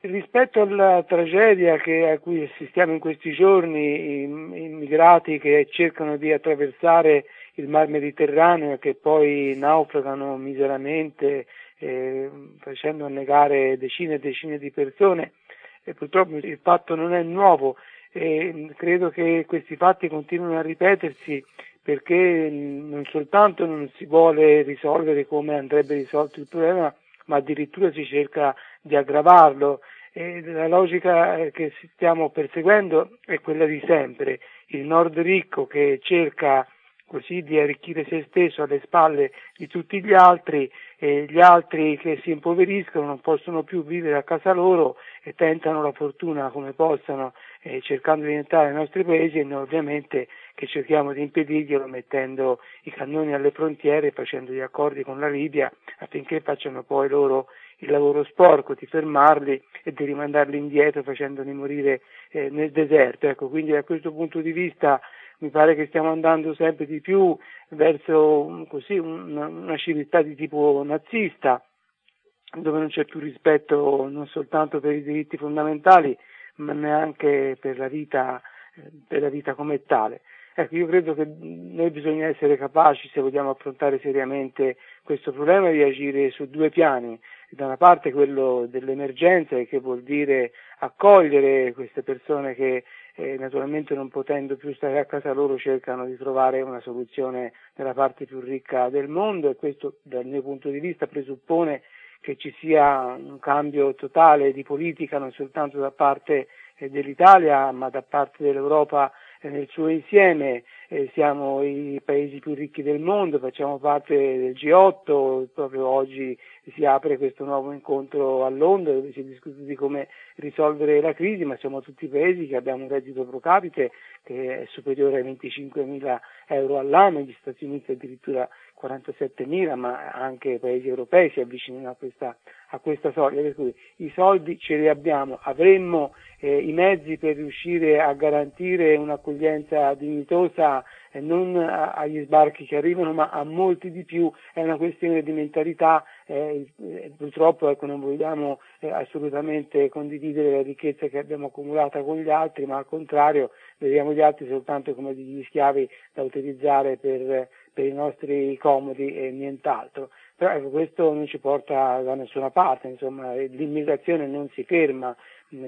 Rispetto alla tragedia che, a cui assistiamo in questi giorni, immigrati che cercano di attraversare il mar Mediterraneo e che poi naufragano miseramente eh, facendo annegare decine e decine di persone, e purtroppo il fatto non è nuovo. E credo che questi fatti continuino a ripetersi perché non soltanto non si vuole risolvere come andrebbe risolto il problema, ma addirittura si cerca di aggravarlo. E la logica eh, che stiamo perseguendo è quella di sempre, il nord ricco che cerca così di arricchire se stesso alle spalle di tutti gli altri e gli altri che si impoveriscono non possono più vivere a casa loro e tentano la fortuna come possano eh, cercando di entrare nei nostri paesi e noi ovviamente che cerchiamo di impedirglielo mettendo i cannoni alle frontiere e facendo gli accordi con la Libia affinché facciano poi loro il lavoro sporco di fermarli e di rimandarli indietro facendoli morire eh, nel deserto. Ecco, quindi da questo punto di vista mi pare che stiamo andando sempre di più verso così, una, una civiltà di tipo nazista, dove non c'è più rispetto non soltanto per i diritti fondamentali, ma neanche per la vita, per la vita come tale. Ecco, io credo che noi bisogna essere capaci, se vogliamo affrontare seriamente questo problema, di agire su due piani. Da una parte quello dell'emergenza, che vuol dire accogliere queste persone che eh, naturalmente non potendo più stare a casa loro cercano di trovare una soluzione nella parte più ricca del mondo e questo dal mio punto di vista presuppone che ci sia un cambio totale di politica non soltanto da parte eh, dell'Italia ma da parte dell'Europa nel suo insieme, eh, siamo i paesi più ricchi del mondo, facciamo parte del G8, proprio oggi si apre questo nuovo incontro a Londra dove si discute di come risolvere la crisi, ma siamo tutti paesi che abbiamo un reddito pro capite che è superiore ai 25 mila euro all'anno, gli Stati Uniti addirittura 47 mila, ma anche paesi europei si avvicinano a questa, a questa soglia, per cui i soldi ce li abbiamo, avremmo eh, i mezzi per riuscire a garantire un'accoglienza dignitosa eh, non a, agli sbarchi che arrivano ma a molti di più, è una questione di mentalità, eh, purtroppo ecco, non vogliamo eh, assolutamente condividere la ricchezza che abbiamo accumulata con gli altri, ma al contrario vediamo gli altri soltanto come degli schiavi da utilizzare per, per i nostri comodi e nient'altro. Però ecco, questo non ci porta da nessuna parte, insomma, l'immigrazione non si ferma,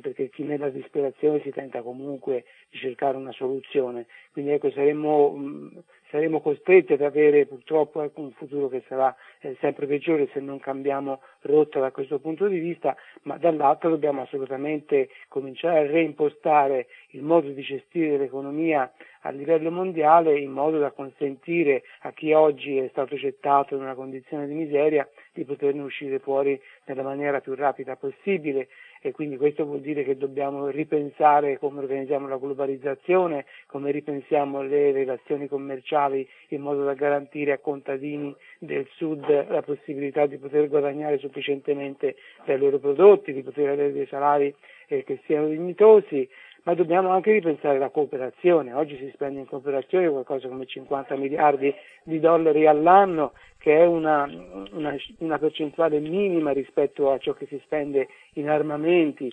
perché chi nella disperazione si tenta comunque di cercare una soluzione. Quindi ecco, saremmo, mh, saremo costretti ad avere purtroppo ecco, un futuro che sarà eh, sempre peggiore se non cambiamo rotta da questo punto di vista, ma dall'altro dobbiamo assolutamente cominciare a reimpostare il modo di gestire l'economia a livello mondiale in modo da consentire a chi oggi è stato gettato in una condizione di miseria di poterne uscire fuori nella maniera più rapida possibile e quindi questo vuol dire che dobbiamo ripensare come organizziamo la globalizzazione, come ripensiamo le relazioni commerciali in modo da garantire a contadini del sud la possibilità di poter guadagnare sufficientemente dai loro prodotti, di poter avere dei salari eh, che siano dignitosi, ma dobbiamo anche ripensare la cooperazione. Oggi si spende in cooperazione qualcosa come 50 miliardi di dollari all'anno, che è una, una, una percentuale minima rispetto a ciò che si spende in armamenti.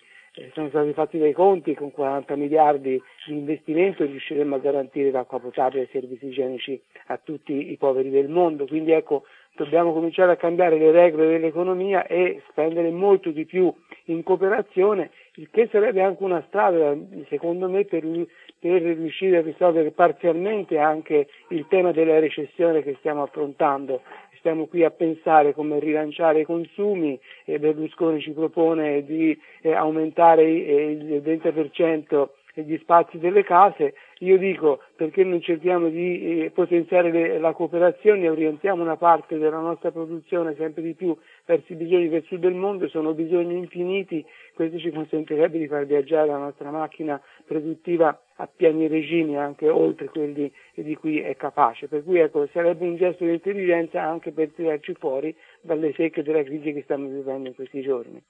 Sono stati fatti dei conti con 40 miliardi di investimento riusciremo a garantire l'acqua potabile e servizi igienici a tutti i poveri del mondo. Quindi ecco, dobbiamo cominciare a cambiare le regole dell'economia e spendere molto di più in cooperazione, il che sarebbe anche una strada, secondo me, per, per riuscire a risolvere parzialmente anche il tema della recessione che stiamo affrontando. Stiamo qui a pensare come rilanciare i consumi e Berlusconi ci propone di eh, aumentare eh, il 20% gli spazi delle case, io dico perché non cerchiamo di eh, potenziare le, la cooperazione e orientiamo una parte della nostra produzione sempre di più verso i bisogni del sud del mondo, sono bisogni infiniti, questo ci consentirebbe di far viaggiare la nostra macchina produttiva a piani regimi anche oltre quelli di cui è capace, per cui ecco, sarebbe un gesto di intelligenza anche per tirarci fuori dalle secche della crisi che stiamo vivendo in questi giorni.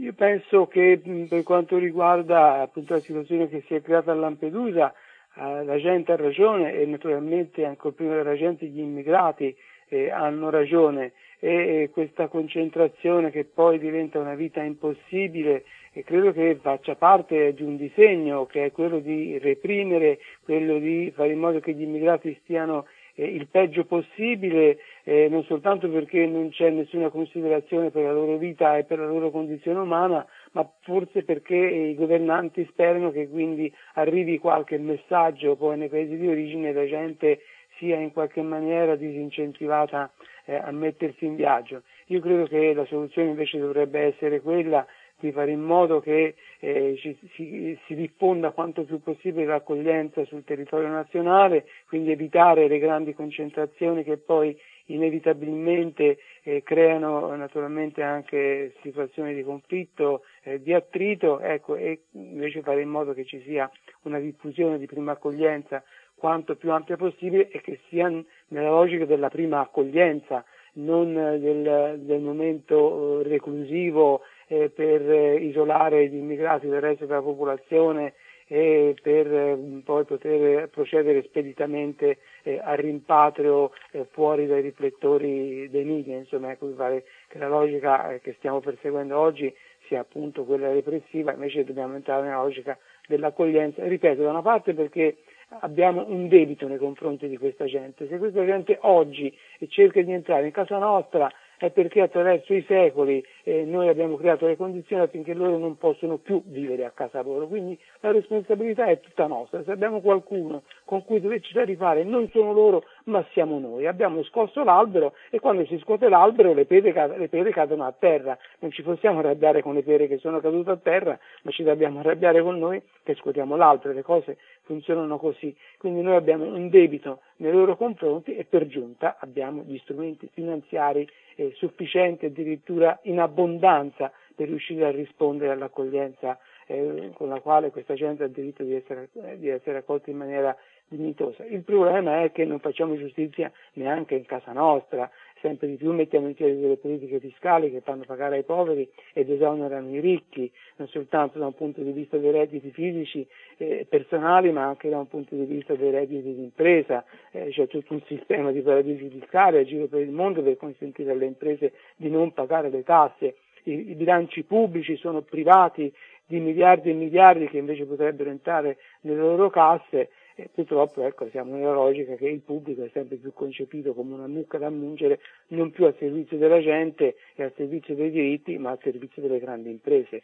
Io penso che per quanto riguarda appunto, la situazione che si è creata a Lampedusa, eh, la gente ha ragione e naturalmente ancora prima della gente gli immigrati eh, hanno ragione. E questa concentrazione che poi diventa una vita impossibile e credo che faccia parte di un disegno che è quello di reprimere, quello di fare in modo che gli immigrati stiano eh, il peggio possibile, eh, non soltanto perché non c'è nessuna considerazione per la loro vita e per la loro condizione umana, ma forse perché i governanti sperano che quindi arrivi qualche messaggio poi nei paesi di origine la gente sia in qualche maniera disincentivata eh, a mettersi in viaggio. Io credo che la soluzione invece dovrebbe essere quella di fare in modo che eh, ci, si, si, diffonda quanto più possibile l'accoglienza sul territorio nazionale, quindi evitare le grandi concentrazioni che poi inevitabilmente eh, creano naturalmente anche situazioni di conflitto, eh, di attrito, ecco, e invece fare in modo che ci sia una diffusione di prima accoglienza quanto più ampia possibile e che sia nella logica della prima accoglienza, non del, del momento eh, reclusivo eh, per eh, isolare gli immigrati dal resto della popolazione e per eh, poi poter procedere speditamente eh, al rimpatrio eh, fuori dai riflettori dei media. Insomma, ecco, mi pare che la logica che stiamo perseguendo oggi sia appunto quella repressiva, invece dobbiamo entrare nella logica dell'accoglienza. Ripeto, da una parte perché abbiamo un debito nei confronti di questa gente. Se questa gente oggi cerca di entrare in casa nostra è perché attraverso i secoli eh, noi abbiamo creato le condizioni affinché loro non possono più vivere a casa loro, quindi la responsabilità è tutta nostra, se abbiamo qualcuno con cui doverci rifare non sono loro ma siamo noi, abbiamo scosso l'albero e quando si scuote l'albero le pere, le pere cadono a terra, non ci possiamo arrabbiare con le pere che sono cadute a terra, ma ci dobbiamo arrabbiare con noi che scuotiamo l'albero, le cose funzionano così, quindi noi abbiamo un debito nei loro confronti e per giunta abbiamo gli strumenti finanziari eh, sufficienti addirittura in abbondanza per riuscire a rispondere all'accoglienza eh, con la quale questa gente ha diritto di essere, eh, di essere accolta in maniera dignitosa. Il problema è che non facciamo giustizia neanche in casa nostra, sempre di più mettiamo in piedi delle politiche fiscali che fanno pagare ai poveri ed esonerano i ricchi, non soltanto da un punto di vista dei redditi fisici eh, personali, ma anche da un punto di vista dei redditi di impresa. Eh, c'è tutto un sistema di paradisi fiscali a giro per il mondo per consentire alle imprese di non pagare le tasse. I, i bilanci pubblici sono privati di miliardi e miliardi che invece potrebbero entrare nelle loro casse e purtroppo ecco, siamo nella logica che il pubblico è sempre più concepito come una mucca da mungere, non più al servizio della gente e al servizio dei diritti, ma al servizio delle grandi imprese.